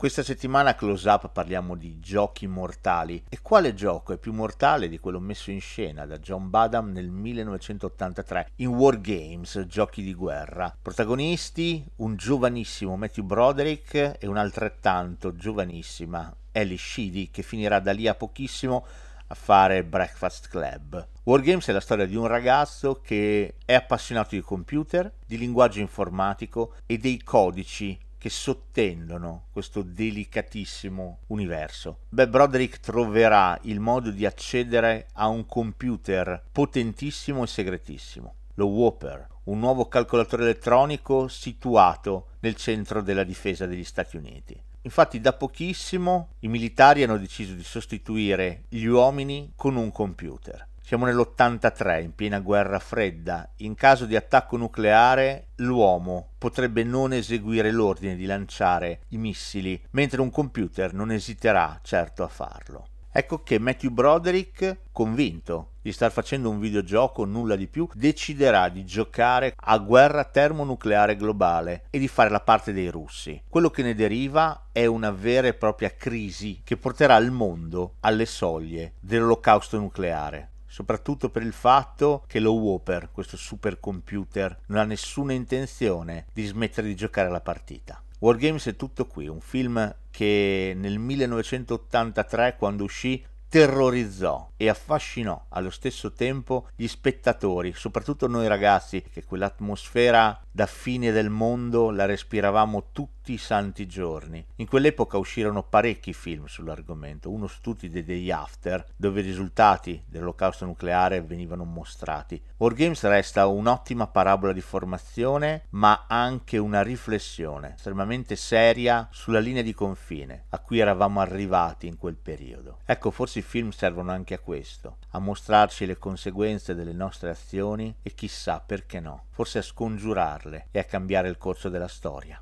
Questa settimana Close Up parliamo di giochi mortali. E quale gioco è più mortale di quello messo in scena da John Badham nel 1983 in War Games, giochi di guerra? Protagonisti un giovanissimo Matthew Broderick e un'altrettanto giovanissima Ellie Sheedy che finirà da lì a pochissimo a fare Breakfast Club. Wargames è la storia di un ragazzo che è appassionato di computer, di linguaggio informatico e dei codici che sottendono questo delicatissimo universo. Beh, Broderick troverà il modo di accedere a un computer potentissimo e segretissimo, lo Whopper, un nuovo calcolatore elettronico situato nel centro della difesa degli Stati Uniti. Infatti da pochissimo i militari hanno deciso di sostituire gli uomini con un computer. Siamo nell'83, in piena guerra fredda. In caso di attacco nucleare, l'uomo potrebbe non eseguire l'ordine di lanciare i missili, mentre un computer non esiterà certo a farlo. Ecco che Matthew Broderick, convinto di star facendo un videogioco, nulla di più, deciderà di giocare a guerra termonucleare globale e di fare la parte dei russi. Quello che ne deriva è una vera e propria crisi che porterà il mondo alle soglie dell'olocausto nucleare soprattutto per il fatto che lo Whopper, questo supercomputer, non ha nessuna intenzione di smettere di giocare la partita. Wargames è tutto qui, un film che nel 1983, quando uscì, terrorizzò e affascinò allo stesso tempo gli spettatori, soprattutto noi ragazzi, che quell'atmosfera da fine del mondo la respiravamo tutti i santi giorni. In quell'epoca uscirono parecchi film sull'argomento, uno su tutti dei Day After, dove i risultati dell'olocausto nucleare venivano mostrati. Wargames resta un'ottima parabola di formazione, ma anche una riflessione estremamente seria sulla linea di confine a cui eravamo arrivati in quel periodo. Ecco, forse i film servono anche a questo, a mostrarci le conseguenze delle nostre azioni e chissà perché no, forse a scongiurare cambiarle e a cambiare il corso della storia.